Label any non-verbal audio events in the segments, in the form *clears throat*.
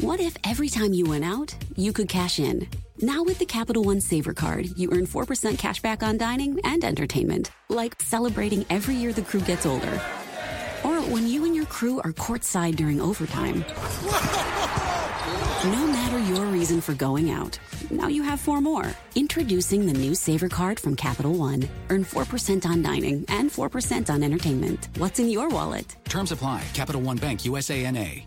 What if every time you went out, you could cash in? Now with the Capital One Savor Card, you earn 4% cash back on dining and entertainment, like celebrating every year the crew gets older. Or when you and your crew are courtside during overtime. No matter your reason for going out, now you have four more. Introducing the new Savor Card from Capital One. Earn 4% on dining and 4% on entertainment. What's in your wallet? Terms apply. Capital One Bank USA NA.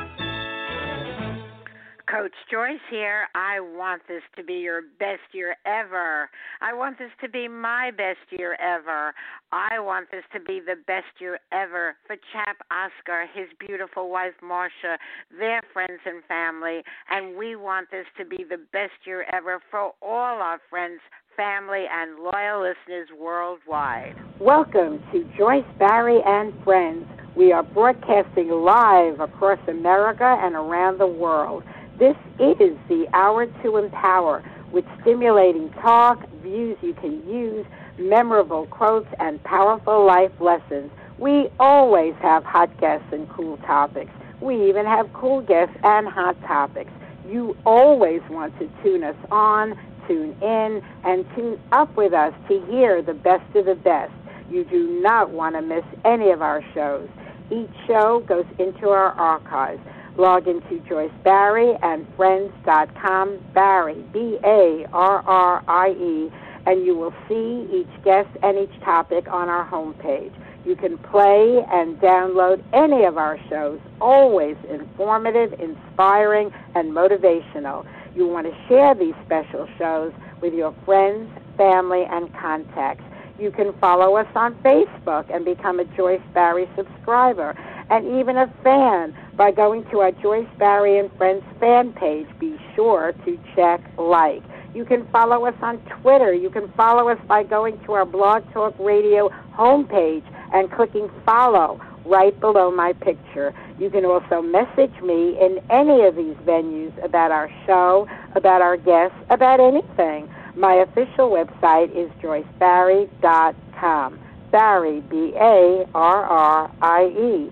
Coach Joyce here. I want this to be your best year ever. I want this to be my best year ever. I want this to be the best year ever for Chap Oscar, his beautiful wife Marcia, their friends and family, and we want this to be the best year ever for all our friends, family, and loyal listeners worldwide. Welcome to Joyce Barrie and Friends. We are broadcasting live across America and around the world. This is the hour to empower with stimulating talk, views you can use, memorable quotes, and powerful life lessons. We always have hot guests and cool topics. We even have cool guests and hot topics. You always want to tune us on, tune in, and tune up with us to hear the best of the best. You do not want to miss any of our shows. Each show goes into our archives. Log into Joyce Barrie and Friends.com, Barrie, B A R R I E, and you will see each guest and each topic on our homepage. You can play and download any of our shows, always informative, inspiring, and motivational. You want to share these special shows with your friends, family, and contacts. You can follow us on Facebook and become a Joyce Barrie subscriber and even a fan by going to our Joyce Barrie and Friends fan page. Be sure to check like. You can follow us on Twitter. You can follow us by going to our Blog Talk Radio homepage and clicking follow right below my picture. You can also message me in any of these venues about our show, about our guests, about anything. My official website is joycebarrie.com. Barrie, B A R R I E.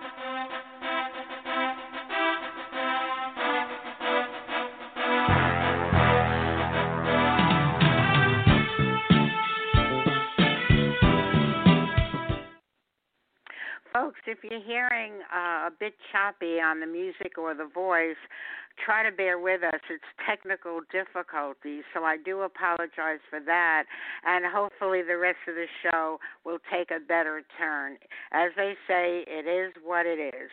Folks, if you're hearing uh, a bit choppy on the music or the voice, try to bear with us. It's technical difficulties, so I do apologize for that. And hopefully, the rest of the show will take a better turn. As they say, it is what it is.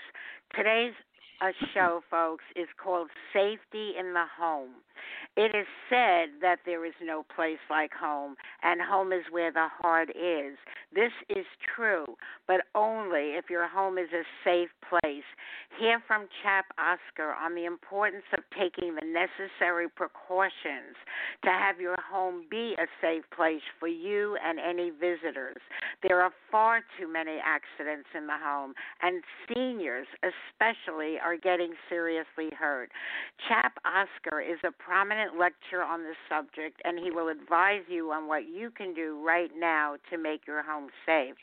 Today's a show, folks, is called Safety in the Home. It is said that there is no place like home, and home is where the heart is. This is true, but only if your home is a safe place. Hear from Chap Oscar on the importance of taking the necessary precautions to have your home be a safe place for you and any visitors. There are far too many accidents in the home, and seniors especially are getting seriously hurt. Chap Oscar is a prominent lecturer on this subject, and he will advise you on what you can do right now to make your home safe.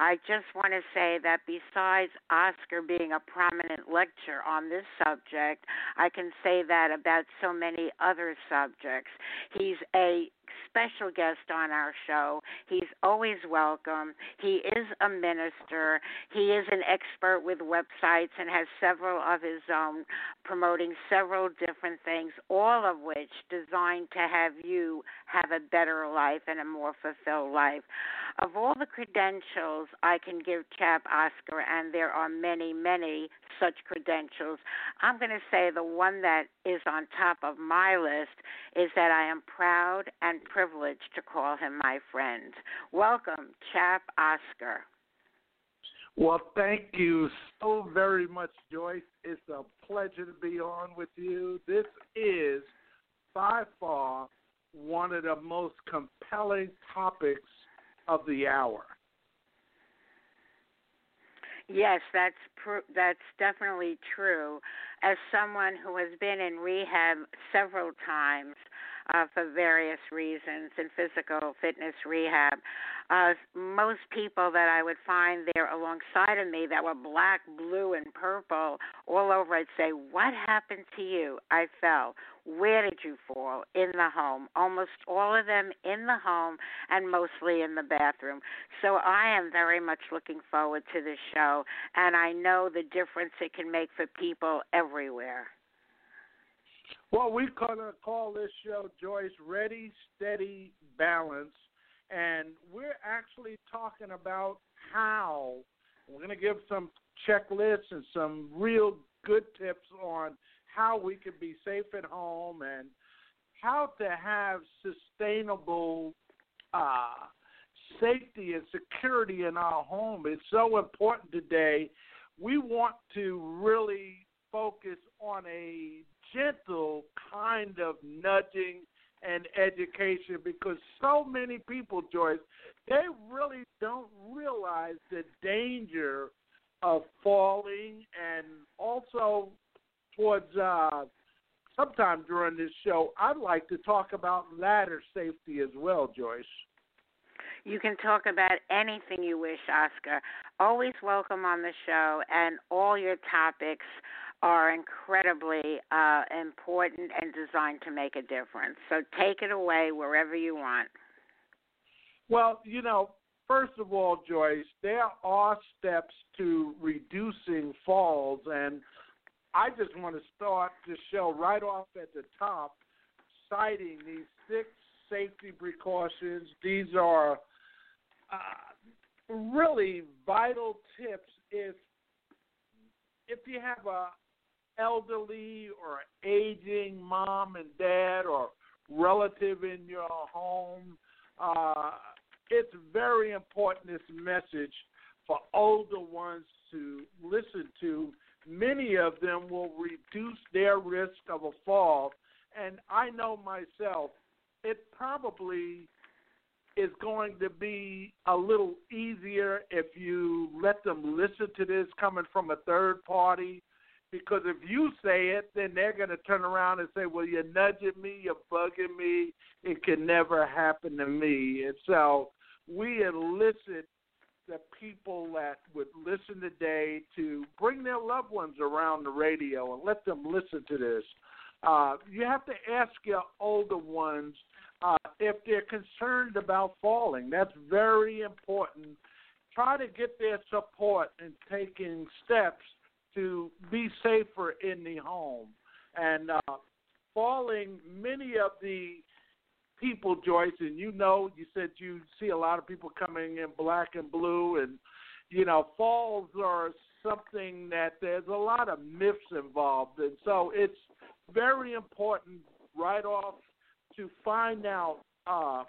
I just want to say that besides Oscar being a prominent lecturer on this subject, I can say that about so many other subjects. He's a special guest on our show. He's always welcome. He is a minister. He is an expert with websites and has several of his own promoting several different things, all of which designed to have you have a better life and a more fulfilled life. Of all the credentials I can give Chap Oscar, and there are many, many such credentials, I'm going to say the one that is on top of my list is that I am proud and privileged to call him my friend. Welcome, Chap Oscar. Well, thank you so very much, Joyce. It's a pleasure to be on with you. This is by far one of the most compelling topics of the hour. Yes, that's pr- that's definitely true. As someone who has been in rehab several times, uh, for various reasons in physical fitness rehab. Uh, most people that I would find there alongside of me that were black, blue, and purple all over, I'd say, What happened to you? I fell. Where did you fall? In the home. Almost all of them in the home and mostly in the bathroom. So I am very much looking forward to this show, and I know the difference it can make for people everywhere. Well, we're gonna call this show Joyce Ready, Steady, Balance, and we're actually talking about how we're gonna give some checklists and some real good tips on how we can be safe at home and how to have sustainable uh, safety and security in our home. It's so important today. We want to really focus on a gentle kind of nudging and education because so many people, Joyce, they really don't realize the danger of falling and also towards uh sometime during this show I'd like to talk about ladder safety as well, Joyce. You can talk about anything you wish, Oscar. Always welcome on the show, and all your topics are incredibly uh, important and designed to make a difference. So take it away wherever you want. Well, you know, first of all, Joyce, there are steps to reducing falls, and I just want to start the show right off at the top, citing these six safety precautions. These are uh, really vital tips if if you have a elderly or aging mom and dad or relative in your home. Uh, it's very important this message for older ones to listen to. Many of them will reduce their risk of a fall. And I know myself, it probably is going to be a little easier if you let them listen to this coming from a third party because if you say it, then they're going to turn around and say, "Well, you're nudging me, you're bugging me. It can never happen to me." And so we elicit the people that would listen today to bring their loved ones around the radio and let them listen to this. Uh, you have to ask your older ones uh, if they're concerned about falling. That's very important. Try to get their support in taking steps to be safer in the home. And uh, falling, many of the people, Joyce, and you know, you said you see a lot of people coming in black and blue, and you know, falls are something that there's a lot of myths involved, and so it's very important right off to find out uh,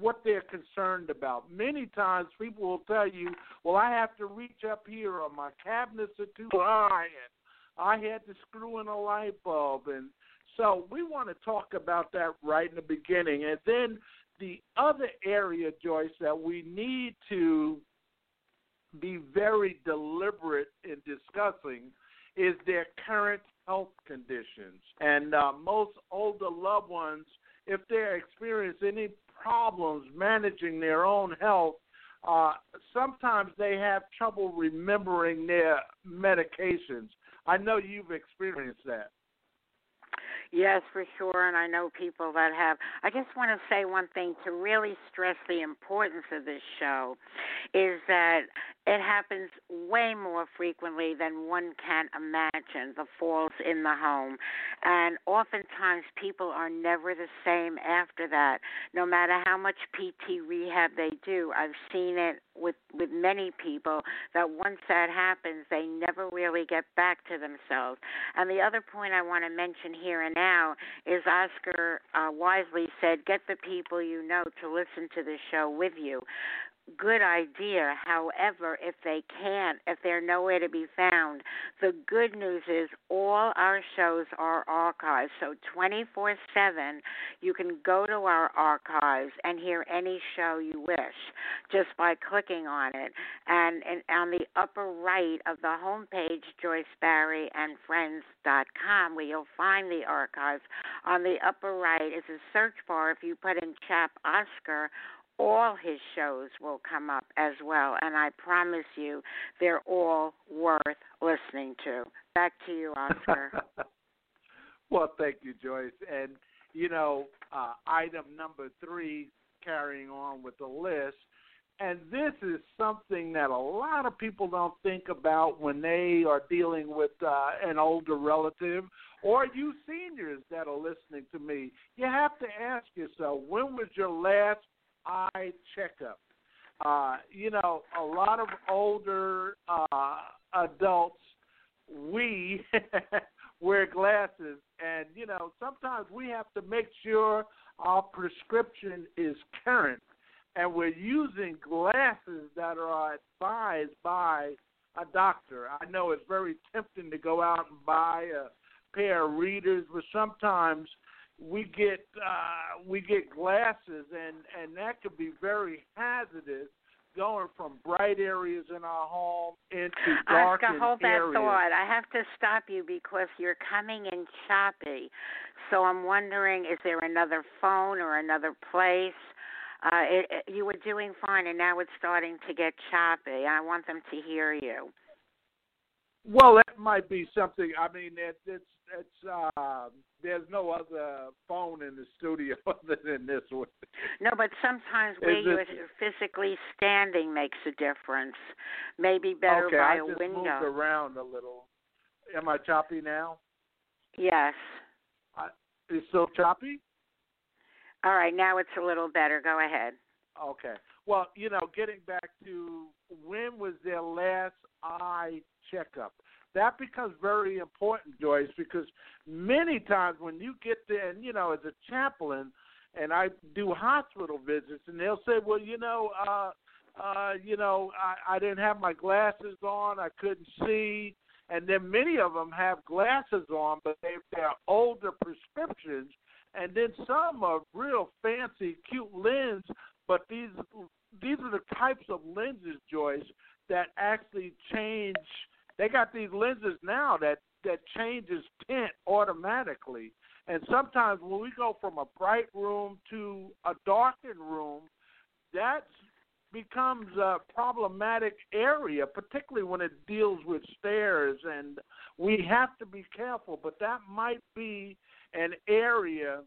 what they're concerned about. Many times people will tell you, well, I have to reach up here, or my cabinets are too high, and I had to screw in a light bulb. And so we want to talk about that right in the beginning. And then the other area, Joyce, that we need to be very deliberate in discussing is their current health conditions. And uh, most older loved ones, if they're experiencing any problems managing their own health, uh, sometimes they have trouble remembering their medications. I know you've experienced that. Yes, for sure. And I know people that have. I just want to say one thing to really stress the importance of this show is that it happens way more frequently than one can imagine the falls in the home and oftentimes people are never the same after that no matter how much pt rehab they do i've seen it with with many people that once that happens they never really get back to themselves and the other point i want to mention here and now is oscar uh, wisely said get the people you know to listen to the show with you good idea. However, if they can't, if they're nowhere to be found, the good news is all our shows are archived. So 24 7, you can go to our archives and hear any show you wish just by clicking on it. And, and on the upper right of the homepage, JoyceBarrieandFriends.com, where you'll find the archives, on the upper right is a search bar. If you put in Chap Oscar all his shows will come up as well, and I promise you, they're all worth listening to. Back to you, Oscar. *laughs* well, thank you, Joyce. And you know, uh, item number three, carrying on with the list, and this is something that a lot of people don't think about when they are dealing with uh, an older relative or you seniors that are listening to me. You have to ask yourself, when was your last eye checkup. Uh, you know, a lot of older uh, adults, we *laughs* wear glasses, and you know, sometimes we have to make sure our prescription is current, and we're using glasses that are advised by a doctor. I know it's very tempting to go out and buy a pair of readers, but sometimes we get uh, we get glasses, and and that could be very hazardous. Going from bright areas in our home into dark Oscar, hold areas. that thought. I have to stop you because you're coming in choppy. So I'm wondering, is there another phone or another place? Uh, it, it, you were doing fine, and now it's starting to get choppy. I want them to hear you. Well, that might be something. I mean, it, it's it's uh, there's no other phone in the studio *laughs* other than this one. No, but sometimes where you're physically standing makes a difference. Maybe better okay, by I a just window. moved around a little. Am I choppy now? Yes. I, it's still choppy. All right, now it's a little better. Go ahead. Okay. Well, you know, getting back to when was their last eye checkup? That becomes very important, Joyce, because many times when you get there, and you know, as a chaplain, and I do hospital visits, and they'll say, well, you know, uh, uh, you know, I, I didn't have my glasses on, I couldn't see, and then many of them have glasses on, but they, they're older prescriptions, and then some are real fancy, cute lens, but these these are the types of lenses, Joyce, that actually change they got these lenses now that that changes tint automatically. And sometimes when we go from a bright room to a darkened room, that becomes a problematic area, particularly when it deals with stairs. And we have to be careful, but that might be an area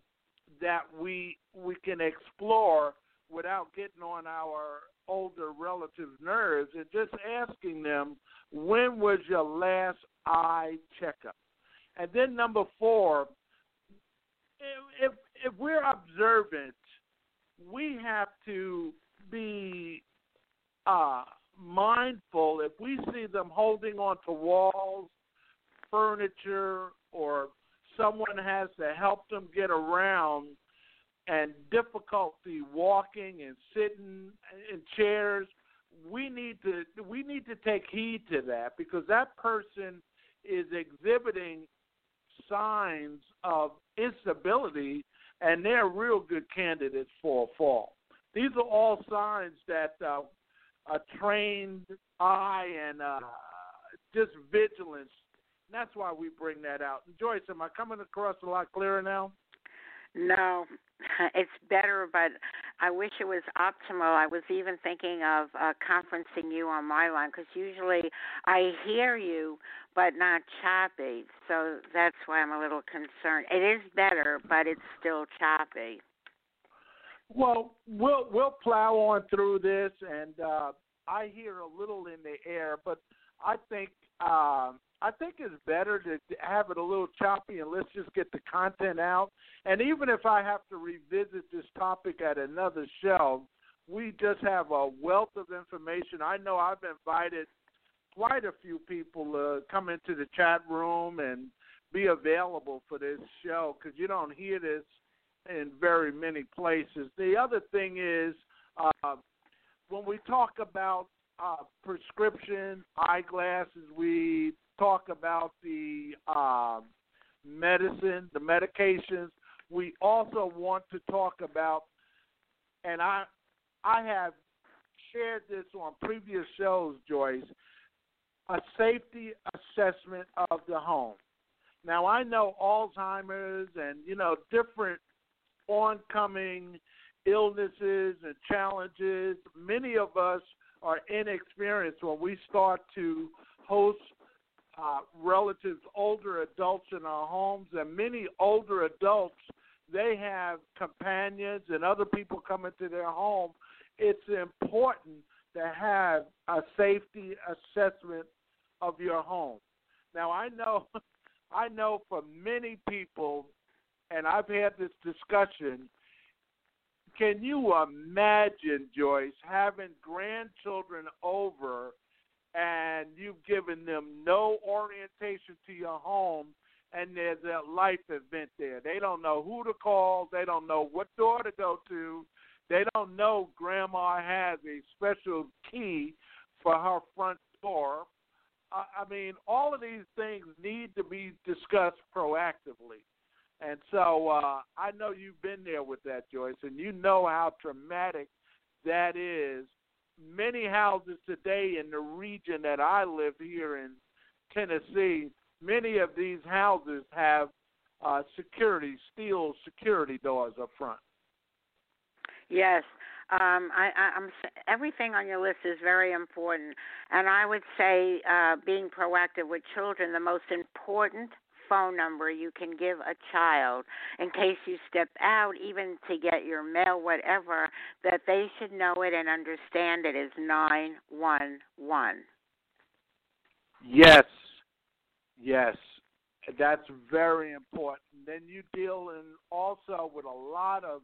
that we we can explore without getting on our older relatives' nerves and just asking them, when was your last eye checkup? And then number four, if if we're observant, we have to be uh, mindful if we see them holding onto walls, furniture, or someone has to help them get around and difficulty walking and sitting in chairs we need to we need to take heed to that because that person is exhibiting signs of instability and they're real good candidates for a fall. These are all signs that uh, a trained eye and uh, just vigilance. And that's why we bring that out. Joyce, am I coming across a lot clearer now? No, *laughs* it's better, but I wish it was optimal. I was even thinking of uh, conferencing you on my line because usually I hear you, but not choppy. So that's why I'm a little concerned. It is better, but it's still choppy. Well, we'll we'll plow on through this, and uh, I hear a little in the air, but I think um, I think it's better to have it a little choppy and let's just get the content out. And even if I have to revisit this topic at another show, we just have a wealth of information. I know I've invited quite a few people to come into the chat room and be available for this show because you don't hear this in very many places. The other thing is uh, when we talk about uh, prescription eyeglasses, we talk about the uh, medicine, the medications. We also want to talk about, and I, I have shared this on previous shows, Joyce, a safety assessment of the home. Now I know Alzheimer's and you know different oncoming illnesses and challenges. Many of us are inexperienced when we start to host uh, relatives, older adults in our homes, and many older adults they have companions and other people come into their home. It's important to have a safety assessment of your home. Now I know *laughs* I know for many people and I've had this discussion can you imagine Joyce having grandchildren over and you've given them no orientation to your home and there's a life event there. They don't know who to call, they don't know what door to go to, they don't know grandma has a special key for her front door. I mean, all of these things need to be discussed proactively. And so uh, I know you've been there with that, Joyce, and you know how traumatic that is many houses today in the region that I live here in Tennessee, many of these houses have uh, security, steel security doors up front. Yes, um, I, I, I'm everything on your list is very important, and I would say uh, being proactive with children. The most important phone number you can give a child in case you step out, even to get your mail, whatever, that they should know it and understand it is 911. Yes, yes, that's very important. Then you deal in also with a lot of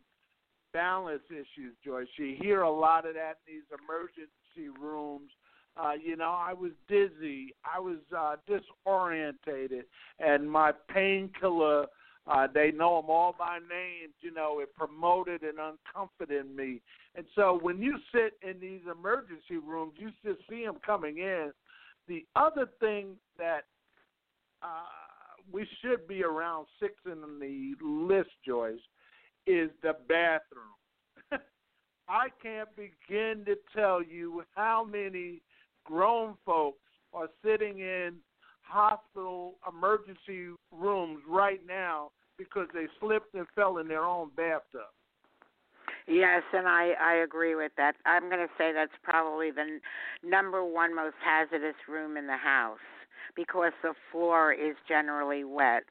balance issues, Joyce. You hear a lot of that in these emergency rooms uh, you know, I was dizzy. I was uh, disorientated, and my painkiller. Uh, they know them all by name. You know, it promoted and uncomforted me. And so when you sit in these emergency rooms, you just see them coming in. The other thing that uh, we should be around six in the list, Joyce, is the bathroom. *laughs* I can't begin to tell you how many grown folks are sitting in hospital emergency rooms right now because they slipped and fell in their own bathtub. Yes, and I I agree with that. I'm going to say that's probably the n- number one most hazardous room in the house because the floor is generally wet.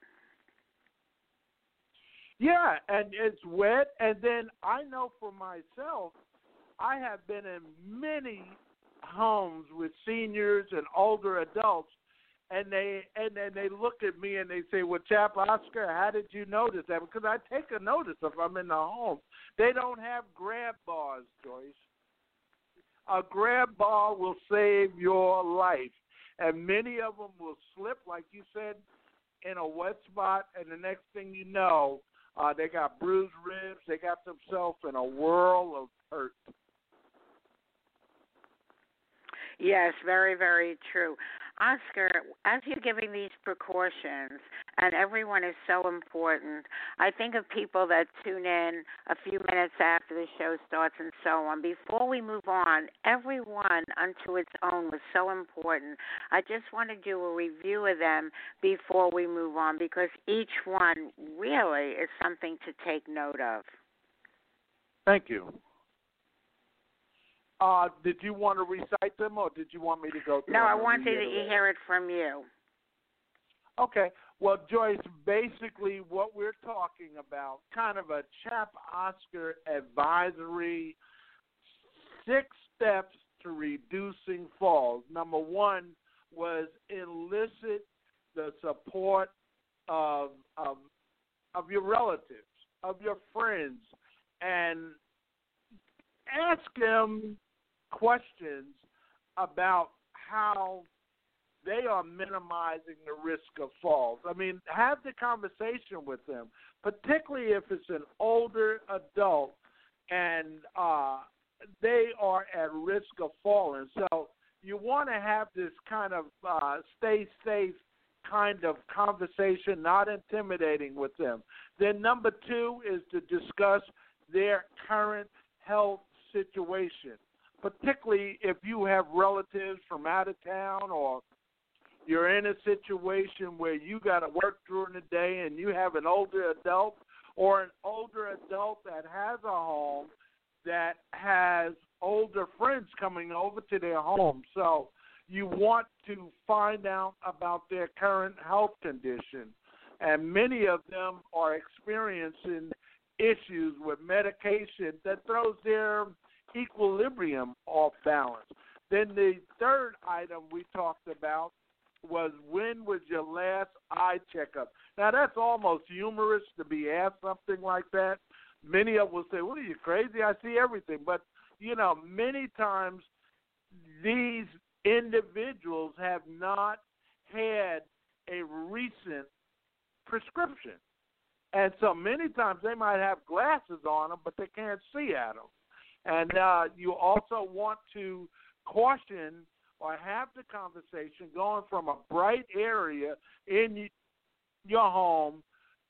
Yeah, and it's wet and then I know for myself I have been in many homes with seniors and older adults and they and then they look at me and they say, "Well, Chap Oscar, how did you notice that?" Because I take a notice if I'm in the home. They don't have grab bars, Joyce. A grab bar will save your life. And many of them will slip, like you said, in a wet spot, and the next thing you know, uh, they got bruised ribs. They got themselves in a whirl of hurt. Yes, very, very true. Oscar, as you're giving these precautions, and everyone is so important, I think of people that tune in a few minutes after the show starts and so on. Before we move on, everyone unto its own was so important. I just want to do a review of them before we move on because each one really is something to take note of. Thank you. Uh, did you want to recite them, or did you want me to go through? No, I wanted to hear it from you. Okay. Well, Joyce, basically what we're talking about, kind of a Chap Oscar advisory, six steps to reducing falls. Number one was elicit the support of of of your relatives, of your friends, and ask them questions about how they are minimizing the risk of falls. I mean, have the conversation with them, particularly if it's an older adult and uh, they are at risk of falling. So you want to have this kind of uh, stay safe kind of conversation, not intimidating with them. Then number two is to discuss their current health situation, particularly if you have relatives from out of town or you're in a situation where you got to work during the day and you have an older adult or an older adult that has a home that has older friends coming over to their home. So you want to find out about their current health condition. And many of them are experiencing issues with medication that throws their equilibrium off balance. Then the third item we talked about was when was your last eye checkup? Now that's almost humorous to be asked something like that. Many of will say, "What are you crazy? I see everything." But you know, many times these individuals have not had a recent prescription, and so many times they might have glasses on them, but they can't see at them. And uh, you also want to caution or have the conversation going from a bright area in your home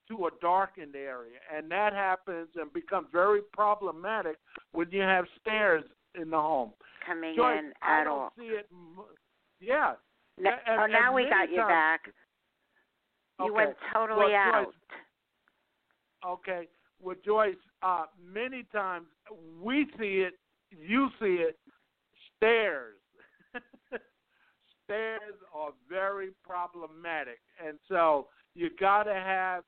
to a darkened area. And that happens and becomes very problematic when you have stairs in the home. Coming Joyce, in I don't all. see it. Yeah. No, And- oh, now we got you times- back. You Okay. went totally Well, out. Joyce, Okay. Well, Joyce, uh, many times we see it, you see it, stairs. *laughs* stairs are very problematic. And so you got to have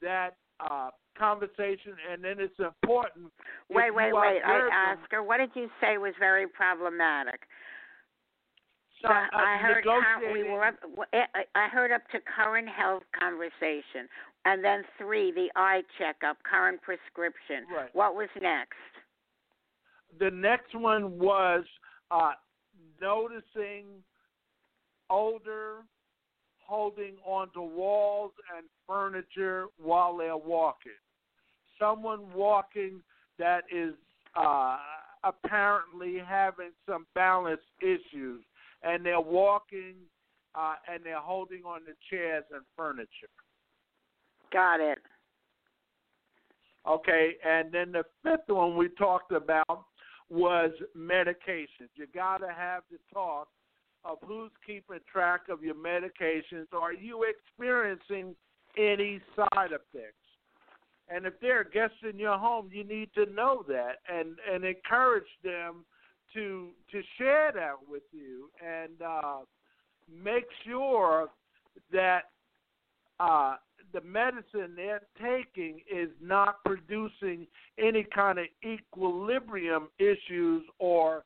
that uh, conversation, and then it's important. Wait, wait, wait. I, them- Oscar, what did you say was very problematic? So, uh, I heard we were up, I I heard up to current health conversation, and then three, the eye checkup, current prescription. Right. What was next? the next one was uh, noticing older holding onto walls and furniture while they're walking. Someone walking that is uh, apparently having some balance issues, and they're walking uh, and they're holding on to chairs and furniture. Got it. Okay, and then the fifth one we talked about was medications. You got to have the talk of who's keeping track of your medications. Are you experiencing any side effects? And if there are guests in your home, you need to know that and and encourage them to to share that with you and uh, make sure that uh, the medicine they're taking is not producing any kind of equilibrium issues or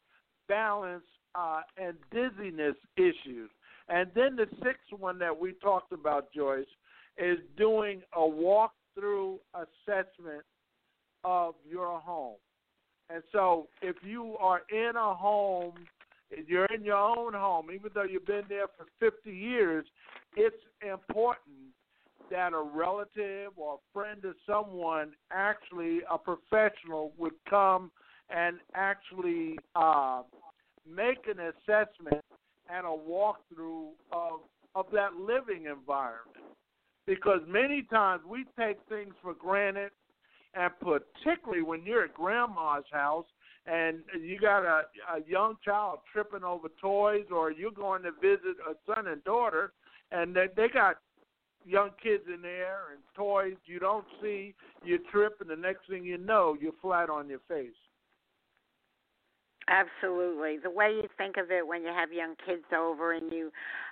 balance uh, and dizziness issues. And then the sixth one that we talked about, Joyce, is doing a walkthrough assessment of your home. And so, if you are in a home, you're in your own home, even though you've been there for 50 years, it's important that a relative or a friend of someone, actually a professional, would come and actually uh, make an assessment and a walkthrough of of that living environment. Because many times we take things for granted, and particularly when you're at grandma's house and you got a, a young child tripping over toys, or you're going to visit a son and daughter, and they, they got young kids in there and toys you don't see, you trip, and the next thing you know, you're flat on your face. Absolutely. The way you think of it when you have young kids over and you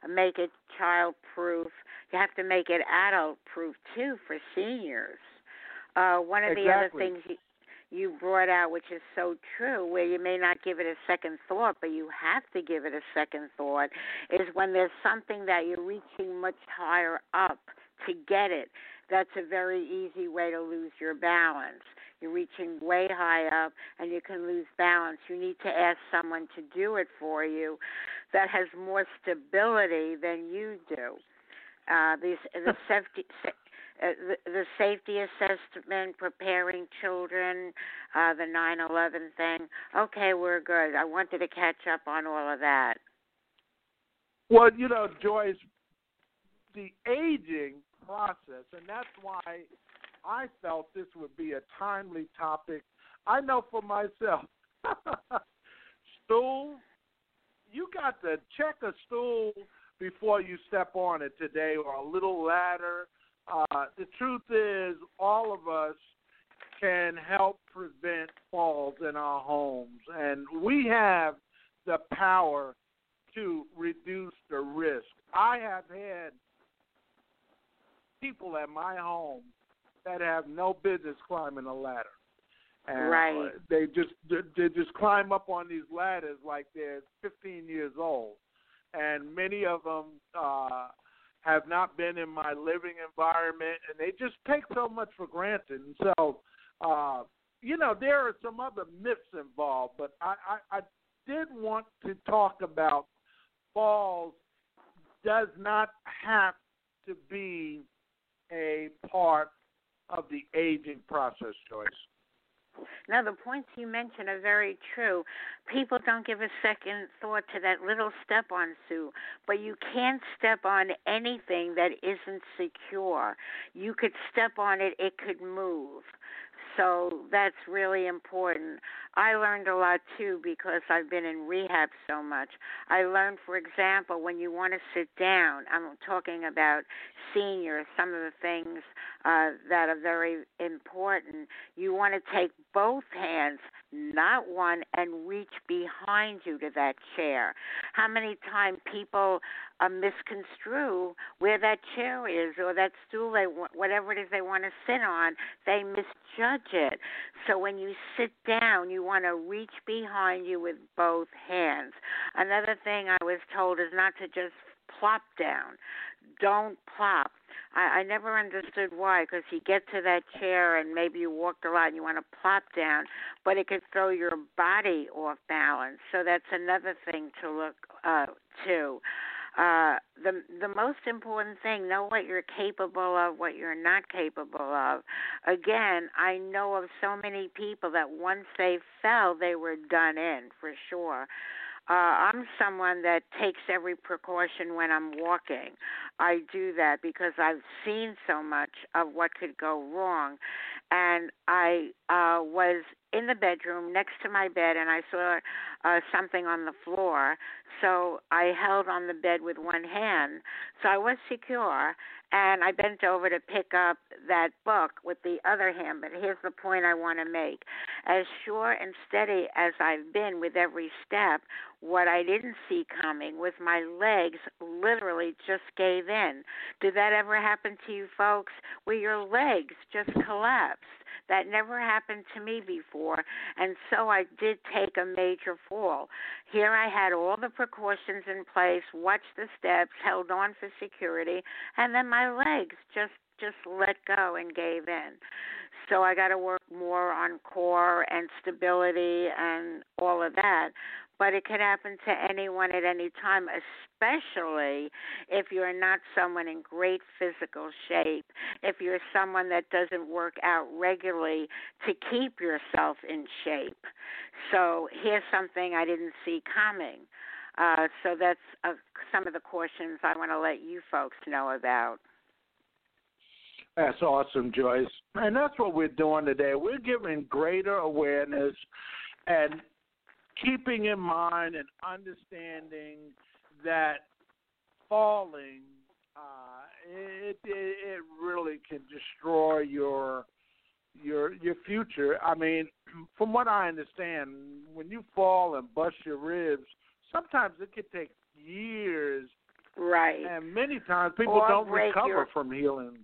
make it child proof, you have to make it adult proof too for seniors. Uh, one of exactly. the other things you, you brought out, which is so true, where you may not give it a second thought, but you have to give it a second thought, is when there's something that you're reaching much higher up to get it. That's a very easy way to lose your balance. You're reaching way high up and you can lose balance. You need to ask someone to do it for you that has more stability than you do. Uh, these the safety. Uh, the, the safety assessment, preparing children, uh, the 9/11 thing. Okay, we're good. I wanted to catch up on all of that. Well, you know, Joyce, the aging process, and that's why I felt this would be a timely topic. I know for myself, *laughs* stool, you got to check a stool before you step on it today, or a little ladder. Uh, the truth is, all of us can help prevent falls in our homes, and we have the power to reduce the risk. I have had people at my home that have no business climbing a ladder. And right. They just they just climb up on these ladders like they're 15 years old, and many of them uh, have not been in my living environment, and they just take so much for granted. And so, uh, you know, there are some other myths involved, but I, I, I did want to talk about falls does not have to be a part of the aging process, Joyce. Now, the points you mentioned are very true. People don't give a second thought to that little step on Sue, but you can't step on anything that isn't secure. You could step on it, it could move. So that's really important. I learned a lot too because I've been in rehab so much. I learned, for example, when you want to sit down, I'm talking about seniors, some of the things uh, that are very important. You want to take both hands, not one, and reach behind you to that chair. How many times people uh, misconstrue where that chair is or that stool, they whatever it is they want to sit on, they misjudge it. So when you sit down, you want to reach behind you with both hands. Another thing I was told is not to just plop down. Don't plop. I, I never understood why, because you get to that chair and maybe you walked a lot and you want to plop down, but it could throw your body off balance. So that's another thing to look uh, to. Uh, the the most important thing know what you're capable of what you're not capable of again i know of so many people that once they fell they were done in for sure uh, I'm someone that takes every precaution when I'm walking. I do that because I've seen so much of what could go wrong. And I uh, was in the bedroom next to my bed and I saw uh, something on the floor. So I held on the bed with one hand. So I was secure and I bent over to pick up that book with the other hand. But here's the point I want to make. As sure and steady as I've been with every step, what I didn't see coming was my legs literally just gave in. Did that ever happen to you folks? Where your legs just collapsed? That never happened to me before, and so I did take a major fall. Here I had all the precautions in place, watched the steps, held on for security, and then my legs just just let go and gave in. So I got to work more on core and stability and all of that but it can happen to anyone at any time, especially if you're not someone in great physical shape, if you're someone that doesn't work out regularly to keep yourself in shape. So here's something I didn't see coming. Uh, so that's uh, some of the cautions I want to let you folks know about. That's awesome, Joyce. And that's what we're doing today. We're giving greater awareness and keeping in mind and understanding that falling uh, it, it it really can destroy your your your future. I mean, *clears throat* from what I understand, when you fall and bust your ribs, sometimes it could take years. Right. And many times people or don't recover your, from healing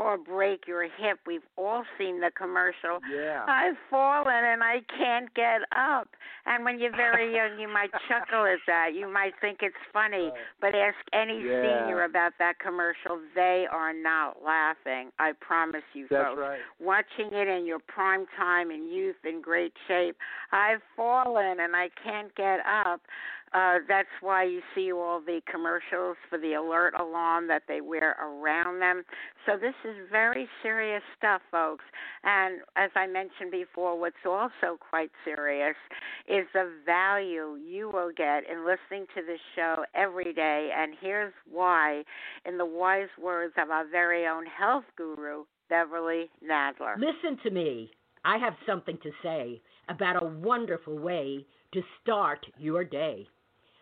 or break your hip. We've all seen the commercial. Yeah. I've fallen and I can't get up. And when you're very *laughs* young, you might chuckle at that. You might think it's funny. But ask any yeah. senior about that commercial. They are not laughing. I promise you, That's folks. Right. Watching it in your prime time in youth in great shape. I've fallen and I can't get up. Uh, that's why you see all the commercials for the alert alarm that they wear around them. So this is very serious stuff, folks. And as I mentioned before, what's also quite serious is the value you will get in listening to this show every day. And here's why, in the wise words of our very own health guru, Beverly Nadler. Listen to me. I have something to say about a wonderful way to start your day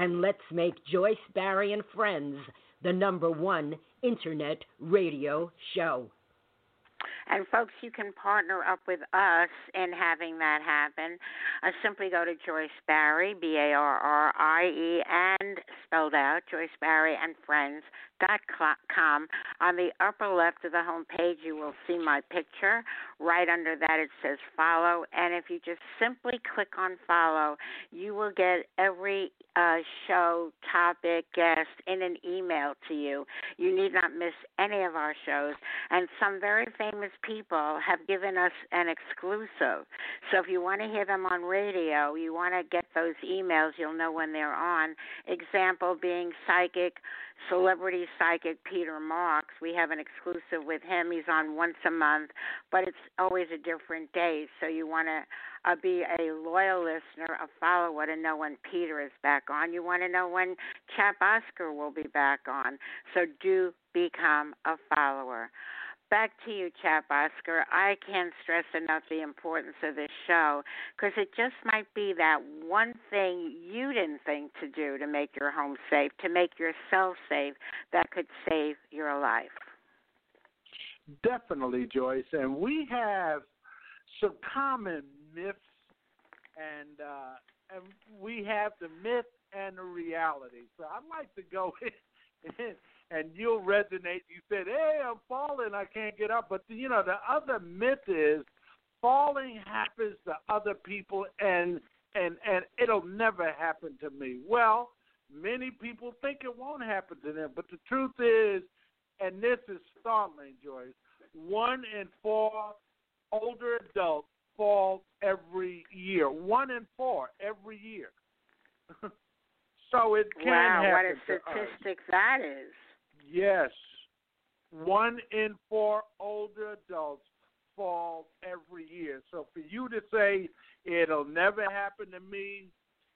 and let's make Joyce Barrie and Friends the number one internet radio show. And folks, you can partner up with us in having that happen. Uh, simply go to Joyce Barrie, B A R R I E, and spelled out, Joyce Barrie and Friends com. On the upper left of the home page, you will see my picture. Right under that, it says follow. And if you just simply click on follow, you will get every uh, show, topic, guest in an email to you. You need not miss any of our shows. And some very famous people have given us an exclusive. So if you want to hear them on radio, you want to get those emails, you'll know when they're on. Example being psychic celebrity psychic Peter Marks. We have an exclusive with him. He's on once a month, but it's always a different day. So you want to uh, be a loyal listener, a follower to know when Peter is back on. You want to know when Chap Oscar will be back on. So do become a follower back to you, Chap Oscar. I can't stress enough the importance of this show because it just might be that one thing you didn't think to do to make your home safe, to make yourself safe, that could save your life. Definitely, Joyce. And we have some common myths and uh, and we have the myth and the reality. So I'd like to go *laughs* in, *laughs* and you'll resonate. You said, "Hey, I'm falling, I can't get up," but you know the other myth is falling happens to other people, and and and it'll never happen to me. Well, many people think it won't happen to them, but the truth is, and this is startling, Joyce. One in four older adults fall every year. One in four every year. *laughs* so it can wow, happen. what a statistic that is. Yes. One in four older adults fall every year. So for you to say it'll never happen to me,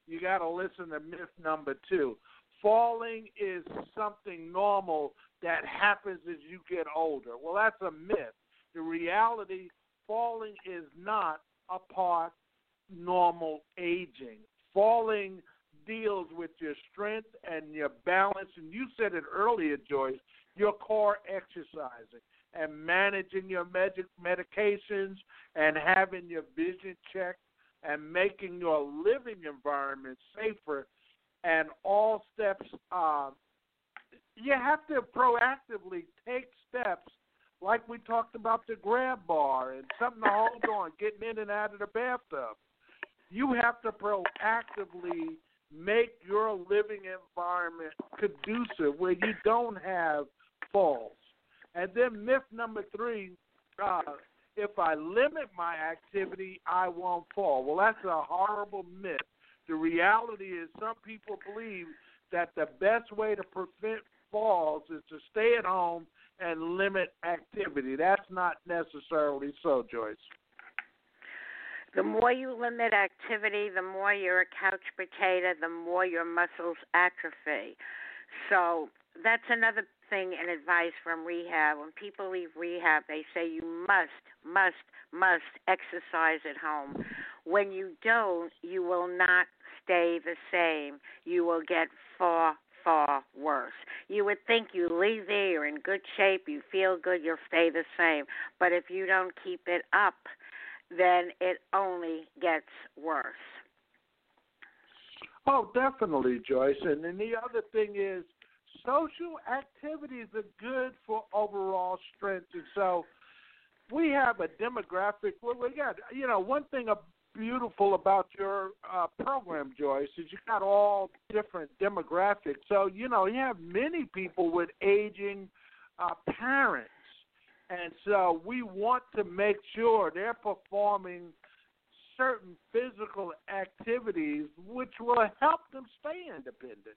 you got to listen to myth number two. Falling is something normal that happens as you get older. Well, that's a myth. The reality, falling is not a part normal aging. Falling deals with your strength and your balance. And you said it earlier, Joyce, your core exercising and managing your med- medications and having your vision checked and making your living environment safer and all steps uh, you have to proactively take steps like we talked about the grab bar and something to hold on, getting in and out of the bathtub. You have to proactively make your living environment conducive where you don't have falls. And then myth number three, uh, if I limit my activity, I won't fall. Well, that's a horrible myth. The reality is some people believe that the best way to prevent falls is to stay at home and limit activity. That's not necessarily so, Joyce. The more you limit activity, the more you're a couch potato, the more your muscles atrophy. So that's another thing and advice from rehab. When people leave rehab, they say you must, must, must exercise at home. When you don't, you will not stay the same. You will get far, far worse. You would think you leave there, you're in good shape, you feel good, you'll stay the same. But if you don't keep it up, then it only gets worse. Oh, definitely, Joyce. And then the other thing is social activities are good for overall strength. And so we have a demographic. Well, we got, you know, one thing beautiful about your uh, program, Joyce, is you got all different demographics. So, you know, you have many people with aging uh, parents. And so we want to make sure they're performing certain physical activities which will help them stay independent.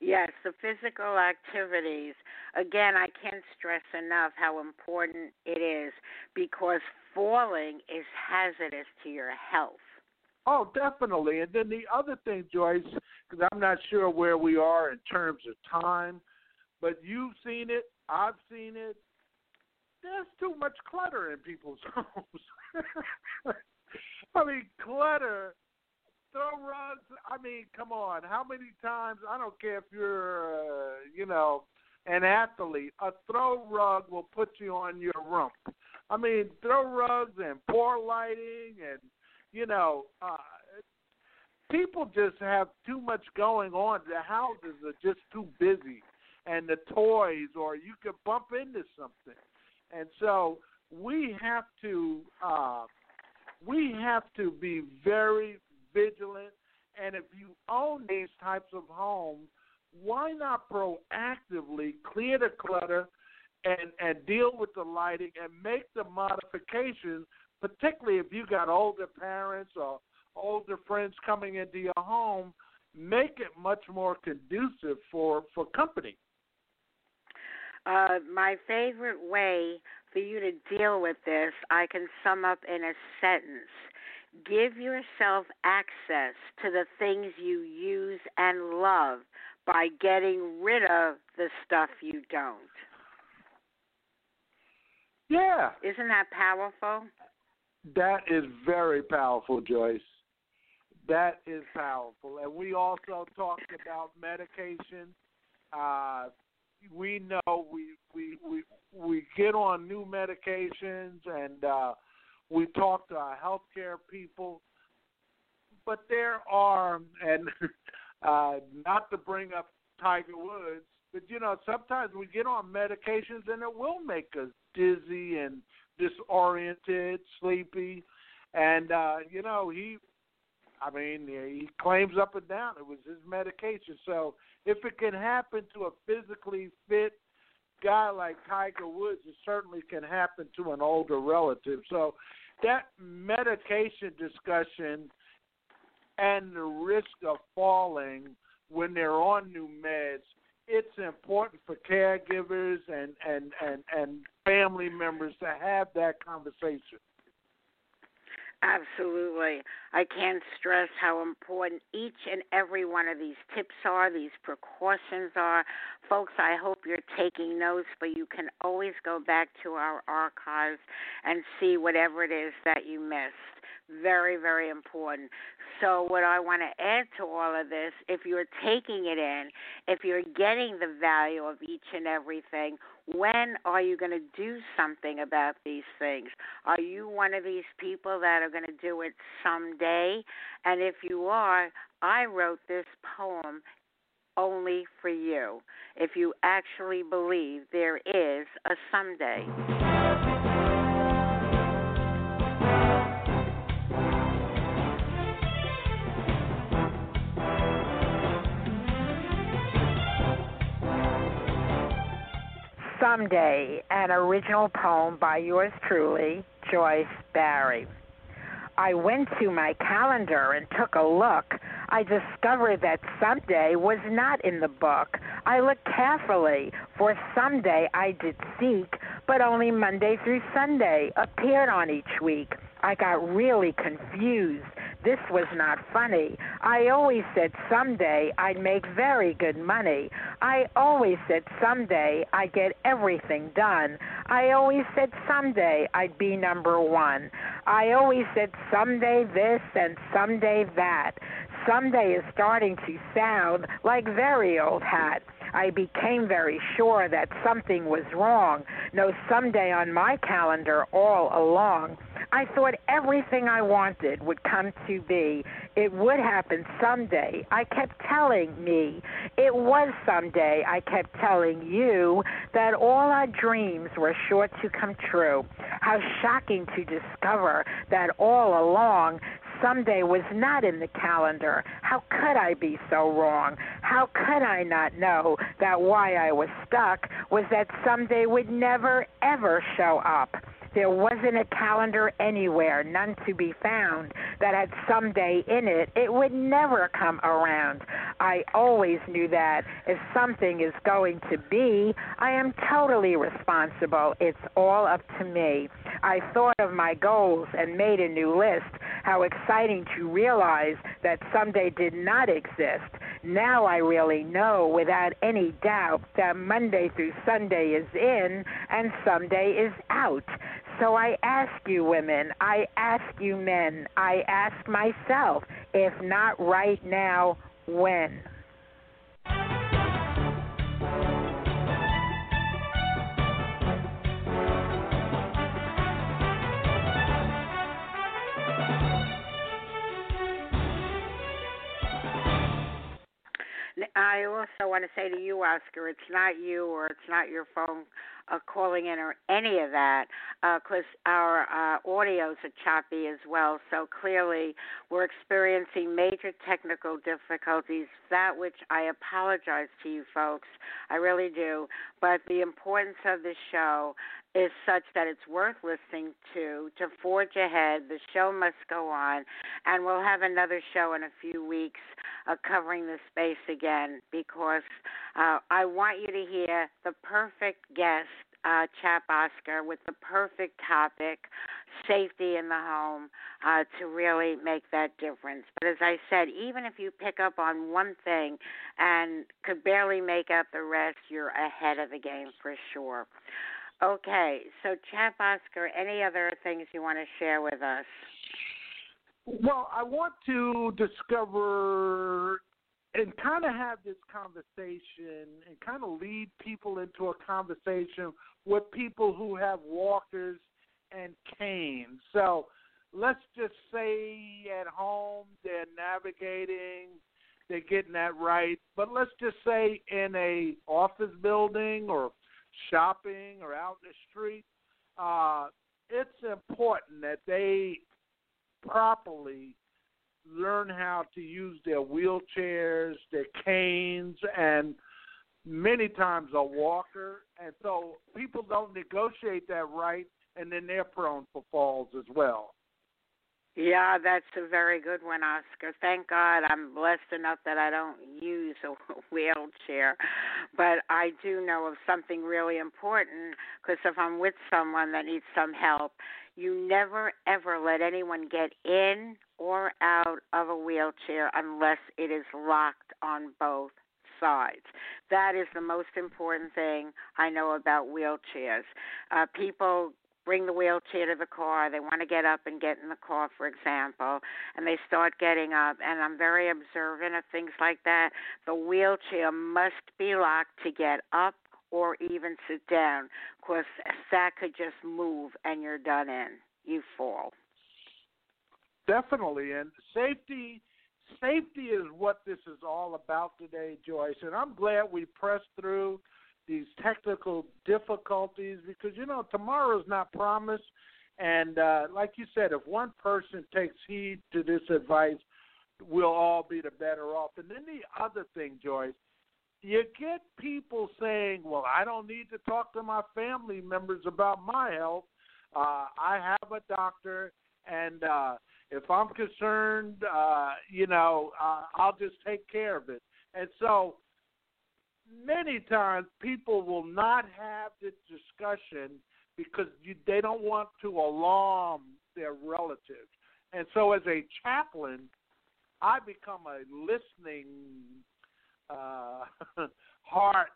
Yes, the physical activities. Again, I can't stress enough how important it is because falling is hazardous to your health. Oh, definitely. And then the other thing, Joyce, because I'm not sure where we are in terms of time, but you've seen it, I've seen it. There's too much clutter in people's *laughs* homes. *laughs* I mean, clutter throw rugs. I mean, come on. How many times? I don't care if you're, uh, you know, an athlete. A throw rug will put you on your rump. I mean, throw rugs and poor lighting, and you know, uh, people just have too much going on. The houses are just too busy, and the toys, or you could bump into something, and so we have to. Uh, we have to be very, vigilant. And if you own these types of homes, why not proactively clear the clutter and and deal with the lighting and make the modifications, particularly if you got older parents or older friends coming into your home, make it much more conducive for for company. Uh, my favorite way for you to deal with this, I can sum up in a sentence. Give yourself access to the things you use and love by getting rid of the stuff you don't. Yeah. Isn't that powerful? That is very powerful, Joyce. That is powerful. And we also talked about medication. Uh, we know we, we we we get on new medications and uh, We talk to our healthcare people. But there are, and *laughs* uh, not to bring up Tiger Woods, but you know, sometimes we get on medications and it will make us dizzy and disoriented, sleepy. And uh, you know, he I mean, he claims up and down it was his medication. So if it can happen to a physically fit guy like Tiger Woods, it certainly can happen to an older relative. So that medication discussion and the risk of falling when they're on new meds, it's important for caregivers and and and and family members to have that conversation. Absolutely. I can't stress how important each and every one of these tips are, these precautions are. Folks, I hope you're taking notes, but you can always go back to our archives and see whatever it is that you missed. Very, very important. So, what I want to add to all of this, if you're taking it in, if you're getting the value of each and everything, when are you going to do something about these things? Are you one of these people that are going to do it someday? And if you are, I wrote this poem only for you. If you actually believe there is a someday. Someday, an original poem by yours truly, Joyce Barrie. I went to my calendar and took a look. I discovered that someday was not in the book. I looked carefully, for someday I did seek, but only Monday through Sunday appeared on each week. I got really confused. This was not funny. I always said someday I'd make very good money. I always said someday I'd get everything done. I always said someday I'd be number one. I always said someday this and someday that. Someday is starting to sound like very old hat. I became very sure that something was wrong. No someday on my calendar all along. I thought everything I wanted would come to be. It would happen someday. I kept telling me it was someday. I kept telling you that all our dreams were sure to come true. How shocking to discover that all along someday was not in the calendar. How could I be so wrong? How could I not know that why I was stuck was that someday would never, ever show up? There wasn't a calendar anywhere, none to be found, that had someday in it. It would never come around. I always knew that if something is going to be, I am totally responsible. It's all up to me. I thought of my goals and made a new list. How exciting to realize that someday did not exist. Now I really know without any doubt that Monday through Sunday is in and someday is out. So I ask you, women, I ask you, men, I ask myself, if not right now, when? I also want to say to you, Oscar, it's not you or it's not your phone uh, calling in or any of that because uh, our uh, audios are choppy as well. So clearly, we're experiencing major technical difficulties. That which I apologize to you folks, I really do. But the importance of the show is such that it's worth listening to to forge ahead. The show must go on, and we'll have another show in a few weeks uh, covering the space again because uh, I want you to hear the perfect guest, uh, Chap Oscar, with the perfect topic, safety in the home, uh, to really make that difference. But as I said, even if you pick up on one thing and could barely make up the rest, you're ahead of the game for sure. Okay, so Chap Oscar, any other things you want to share with us? Well, I want to discover and kind of have this conversation and kind of lead people into a conversation with people who have walkers and canes So let's just say at home they're navigating, they're getting that right. But let's just say in a office building or shopping or out in the street, uh, it's important that they properly learn how to use their wheelchairs, their canes, and many times a walker. And so people don't negotiate that right, and then they're prone for falls as well. Yeah, that's a very good one, Oscar. Thank God I'm blessed enough that I don't use a *laughs* wheelchair. But I do know of something really important because if I'm with someone that needs some help, you never ever let anyone get in or out of a wheelchair unless it is locked on both sides. That is the most important thing I know about wheelchairs. Uh, people bring the wheelchair to the car. They want to get up and get in the car, for example, and they start getting up. And I'm very observant of things like that. The wheelchair must be locked to get up or even sit down, because that could just move and you're done in. You fall. Definitely, and safety. Safety is what this is all about today, Joyce. And I'm glad we pressed through these technical difficulties because you know tomorrow's not promised and uh like you said if one person takes heed to this advice we'll all be the better off and then the other thing joyce you get people saying well i don't need to talk to my family members about my health uh i have a doctor and uh if i'm concerned uh you know uh, i'll just take care of it and so many times people will not have this discussion because you, they don't want to alarm their relatives. And so, as a chaplain, I become a listening uh, *laughs* heart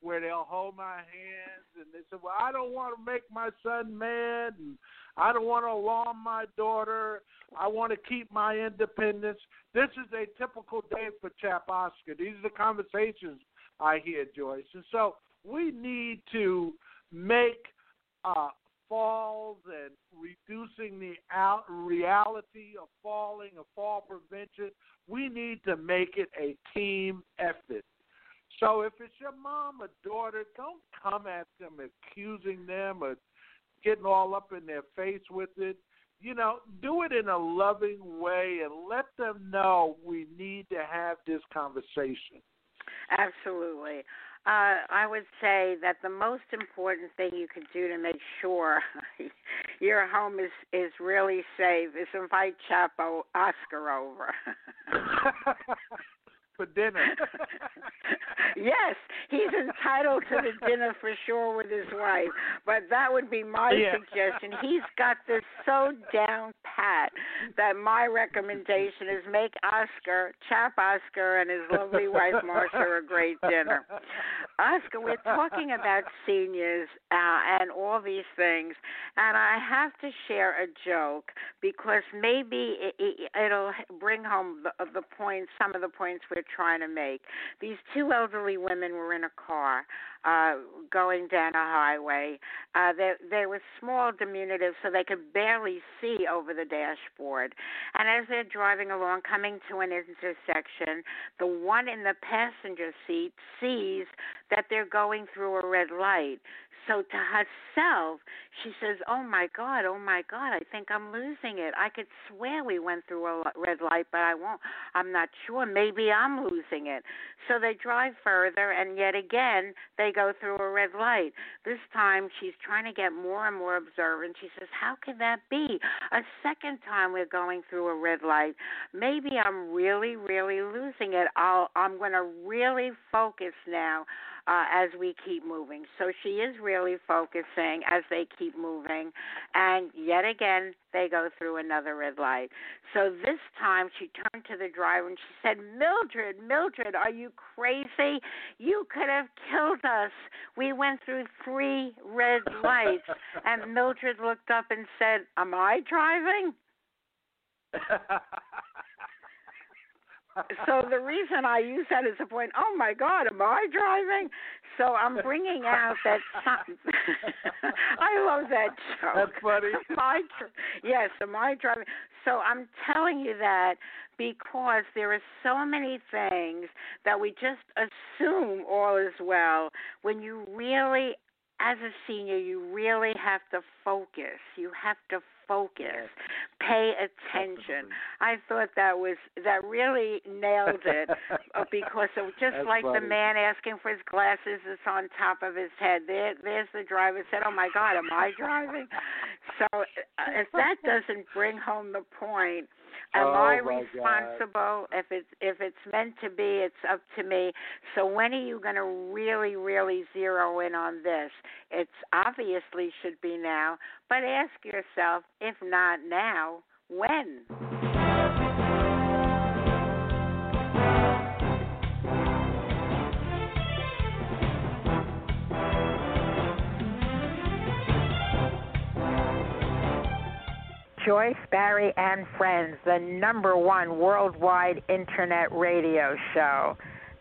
where they'll hold my hands and they say, "Well, I don't want to make my son mad, and I don't want to alarm my daughter. I want to keep my independence." This is a typical day for Chap Oscar. These are the conversations I hear, Joyce. And so we need to make uh, falls and reducing the out reality of falling, of fall prevention. We need to make it a team effort. So if it's your mom or daughter, don't come at them accusing them or getting all up in their face with it. You know, do it in a loving way and let them know we need to have this conversation. Absolutely. Uh, I would say that the most important thing you can do to make sure *laughs* your home is is really safe is invite Chapo Oscar over. *laughs* *laughs* for dinner. *laughs* yes, he's entitled to the *laughs* dinner for sure with his wife, but that would be my yeah. suggestion. He's got this so down pat that my recommendation is make Oscar, Chap Oscar, and his lovely wife Marcia a great dinner. Oscar, we're talking about seniors uh, and all these things, and I have to share a joke because maybe it, it'll bring home the, the points, some of the points we're trying to make. These two elderly women were in a car uh, going down a highway. Uh, they, they were small, diminutive, so they could barely see over the dashboard. And as they're driving along, coming to an intersection, the one in the passenger seat sees that they're going through a red light. So to herself, she says, "Oh my God, oh my God, I think I'm losing it. I could swear we went through a red light, but I won't. I'm not sure. Maybe I'm losing it." So they drive further, and yet again they go through a red light. This time she's trying to get more and more observant. She says, "How could that be? A second time we're going through a red light. Maybe I'm really, really losing it. I'll, I'm going to really focus now." Uh, as we keep moving. So she is really focusing as they keep moving. And yet again, they go through another red light. So this time she turned to the driver and she said, Mildred, Mildred, are you crazy? You could have killed us. We went through three red lights. *laughs* and Mildred looked up and said, Am I driving? *laughs* so the reason I use that as a point, oh my God, am I driving? So I'm bringing out that. Some, *laughs* I love that joke. That's funny. Am I, yes, am I driving? So I'm telling you that because there are so many things that we just assume all is well when you really as a senior, you really have to focus. You have to focus, pay attention. I thought that was that really nailed it uh, because it was just That's like funny. the man asking for his glasses is on top of his head. There, there's the driver said, "Oh my God, am I driving?" So uh, if that doesn't bring home the point. Am Oh, I my God. responsible? If it's if it's meant to be, it's up to me. So when are you going to really, really zero in on this? It's obviously should be now, but ask yourself, if not now, when? Joyce Barrie and Friends, the number one worldwide internet radio show.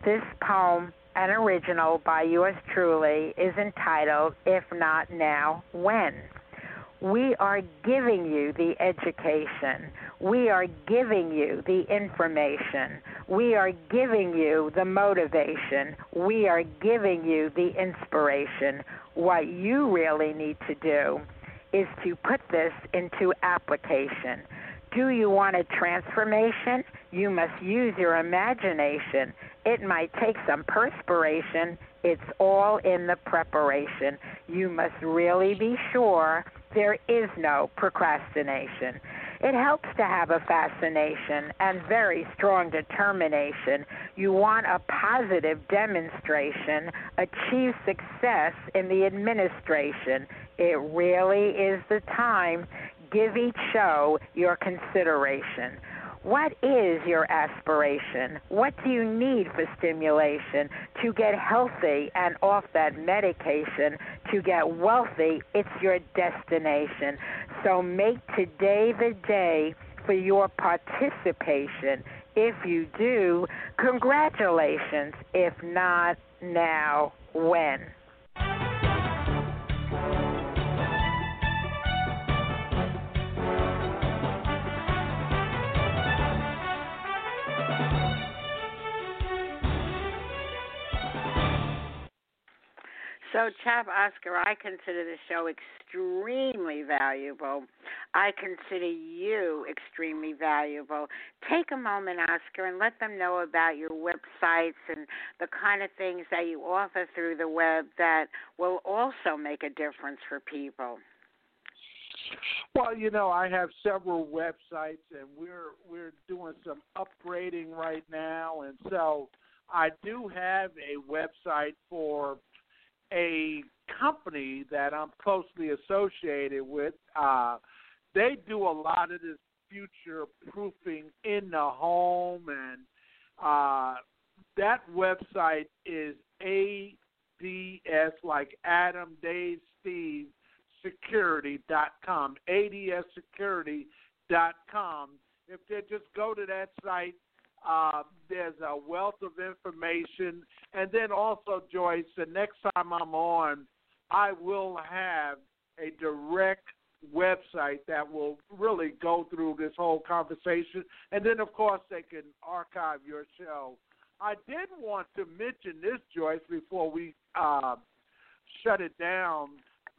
This poem, an original by yours truly, is entitled If Not Now, When? We are giving you the education. We are giving you the information. We are giving you the motivation. We are giving you the inspiration. What you really need to do is to put this into application. Do you want a transformation? You must use your imagination. It might take some perspiration. It's all in the preparation. You must really be sure there is no procrastination. It helps to have a fascination and very strong determination. You want a positive demonstration, achieve success in the administration. It really is the time. Give each show your consideration. What is your aspiration? What do you need for stimulation to get healthy and off that medication? To get wealthy, it's your destination. So make today the day for your participation. If you do, congratulations. If not, now, when? So, Chap Oscar, I consider the show extremely valuable. I consider you extremely valuable. Take a moment, Oscar, and let them know about your websites and the kind of things that you offer through the web that will also make a difference for people. Well, you know, I have several websites, and we're we're doing some upgrading right now, and so I do have a website for a company that I'm closely associated with. Uh, they do a lot of this future proofing in the home, and uh, that website is ADS, like Adam, Dave, Steve, security.com, adsecurity.com. If they just go to that site, uh, there's a wealth of information. And then also, Joyce, the next time I'm on, I will have a direct website that will really go through this whole conversation. And then, of course, they can archive your show. I did want to mention this, Joyce, before we uh, shut it down,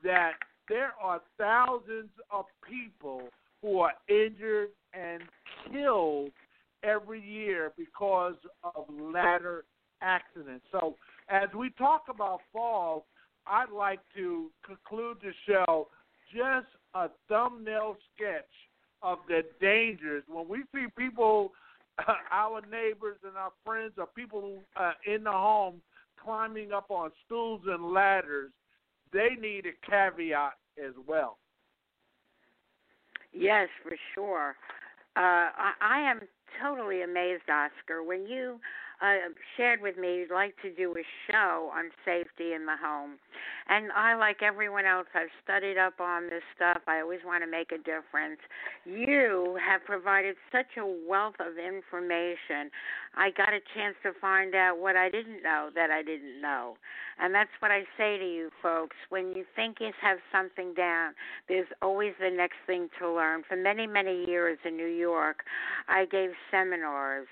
that there are thousands of people who are injured and killed every year because of ladder accidents. So, as we talk about fall, I'd like to conclude the show just a thumbnail sketch of the dangers when we see people, our neighbors and our friends, or people uh, in the home climbing up on stools and ladders. They need a caveat as well. Yes, for sure. Uh, I, I am totally amazed, Oscar. When you uh, shared with me like to do a show on safety in the home. And I, like everyone else, I've studied up on this stuff. I always want to make a difference. You have provided such a wealth of information. I got a chance to find out what I didn't know that I didn't know. And that's what I say to you folks. When you think you have something down, there's always the next thing to learn. For many, many years in New York, I gave seminars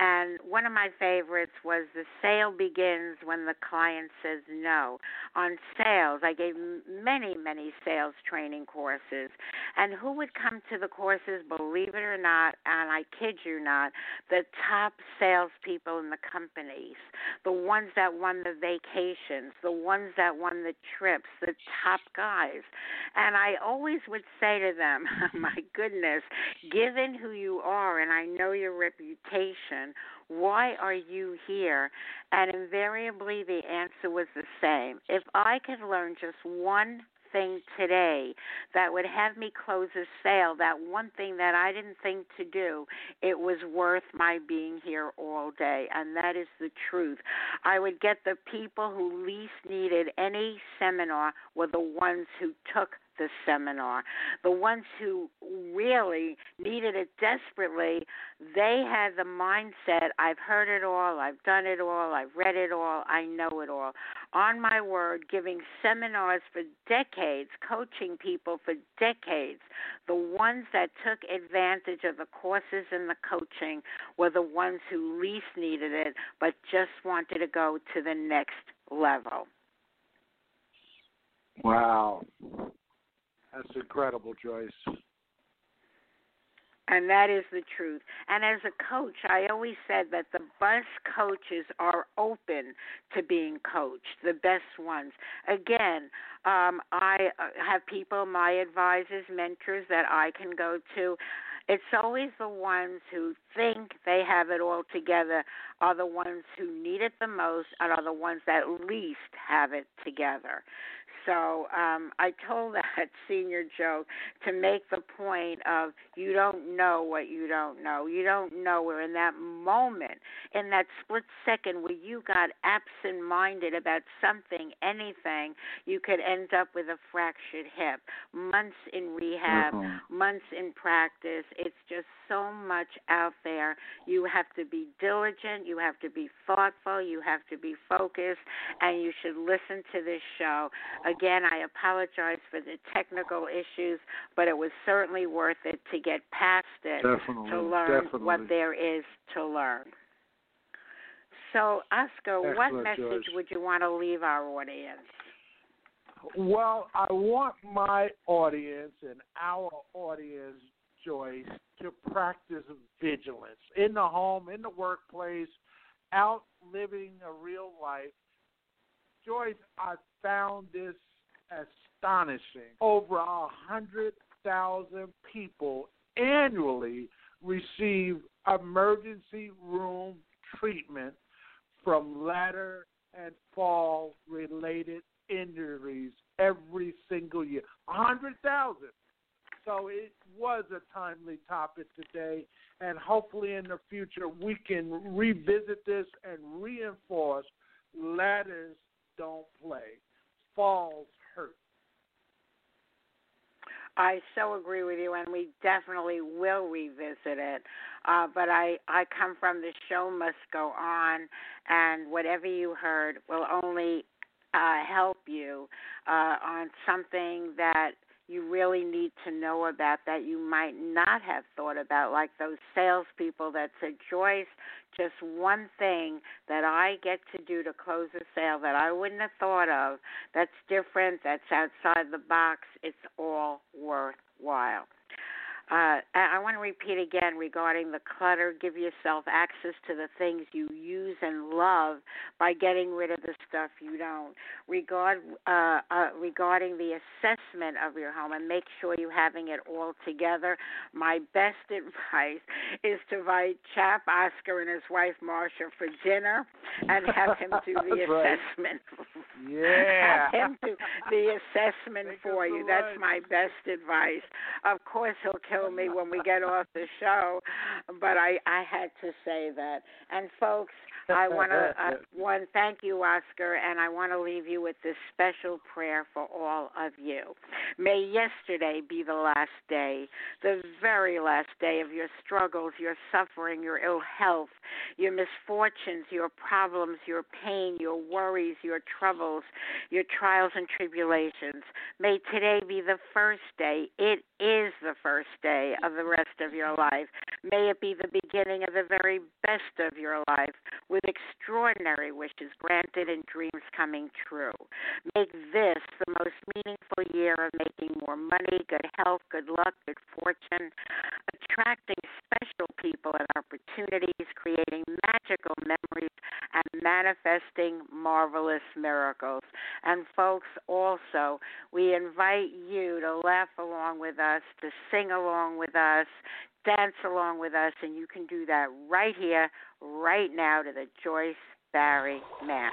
and one of my favorites was the sale begins when the client says no. On sales, I gave many, many sales training courses. And who would come to the courses, believe it or not, and I kid you not, the top salespeople in the companies, the ones that won the vacations, the ones that won the trips, the top guys. And I always would say to them, *laughs* my goodness, given who you are, and I know your reputation, why are you here? And invariably the answer was the same. If I could learn just one thing today that would have me close a sale, that one thing that I didn't think to do, it was worth my being here all day. And that is the truth. I would get the people who least needed any seminar were the ones who took the seminar. The ones who really needed it desperately, they had the mindset I've heard it all, I've done it all, I've read it all, I know it all. On my word, giving seminars for decades, coaching people for decades, the ones that took advantage of the courses and the coaching were the ones who least needed it but just wanted to go to the next level. Wow. That's incredible, Joyce. And that is the truth. And as a coach, I always said that the best coaches are open to being coached, the best ones. Again, um, I uh, have people, my advisors, mentors that I can go to. It's always the ones who think they have it all together are the ones who need it the most and are the ones that least have it together. So um, I told *laughs* that senior joke to make the point of you don't know what you don't know. You don't know where in that moment, in that split second where you got absent minded about something, anything, you could end up with a fractured hip. Months in rehab, mm-hmm. months in practice. It's just so much out there. You have to be diligent, you have to be thoughtful, you have to be focused, and you should listen to this show. Again, I apologize for the technical issues, but it was certainly worth it to get past it definitely, to learn definitely. what there is to learn. So, Oscar, Excellent, what message George. would you want to leave our audience? Well, I want my audience and our audience, Joyce, to practice vigilance in the home, in the workplace, out living a real life. Joyce, I found this astonishing. Over a hundred thousand people annually receive emergency room treatment from ladder and fall related injuries every single year. A hundred thousand. So it was a timely topic today, and hopefully in the future we can revisit this and reinforce ladders don't play, falls hurt. I so agree with you, and we definitely will revisit it. Uh, but I, I come from the show must go on, and whatever you heard will only uh, help you uh, on something that you really need to know about that you might not have thought about, like those salespeople that said, Joyce, just one thing that I get to do to close a sale that I wouldn't have thought of that's different, that's outside the box, it's all worthwhile. Uh, I want to repeat again regarding the clutter. Give yourself access to the things you use and love by getting rid of the stuff you don't. Regard uh, uh, regarding the assessment of your home and make sure you're having it all together. My best *laughs* advice is to invite Chap Oscar and his wife Marsha for dinner and have him do *laughs* the right. *laughs* Yeah. *laughs* Have him do the assessment for you. That's lunch. my best advice. Of course, he'll kill me *laughs* when we get off the show, but I I had to say that. And folks, *laughs* I want to uh, one thank you, Oscar, and I want to leave you with this special prayer for all of you. May yesterday be the last day, the very last day of your struggles, your suffering, your ill health, your misfortunes, your problems, your pain, your worries, your troubles, your trials and tribulations. May today be the first day. It is the first day of the rest of your life. May it be the beginning of the very best of your life with extraordinary wishes granted and dreams coming true. Make this the most meaningful year of making more money, good health, good luck, good fortune, attracting special people and opportunities, creating magical memories, and manifesting marvelous miracles. And folks, also, we invite you to laugh along with us, to sing along with us, dance along with us, and you can do that right here, right now, to the Joyce Barrie Mass.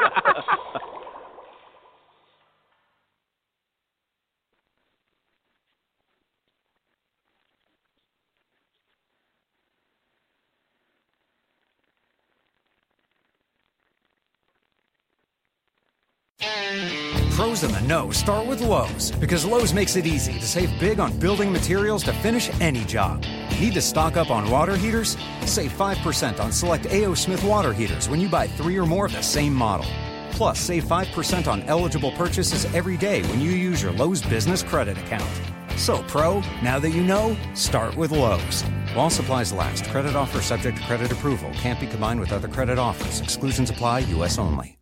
Pros in the know start with Lowe's because Lowe's makes it easy to save big on building materials to finish any job. Need to stock up on water heaters? Save 5% on select A.O. Smith water heaters when you buy three or more of the same model. Plus, save 5% on eligible purchases every day when you use your Lowe's business credit account. So, Pro, now that you know, start with Lowe's. While supplies last, credit offer subject to credit approval can't be combined with other credit offers. Exclusions apply, U.S. only.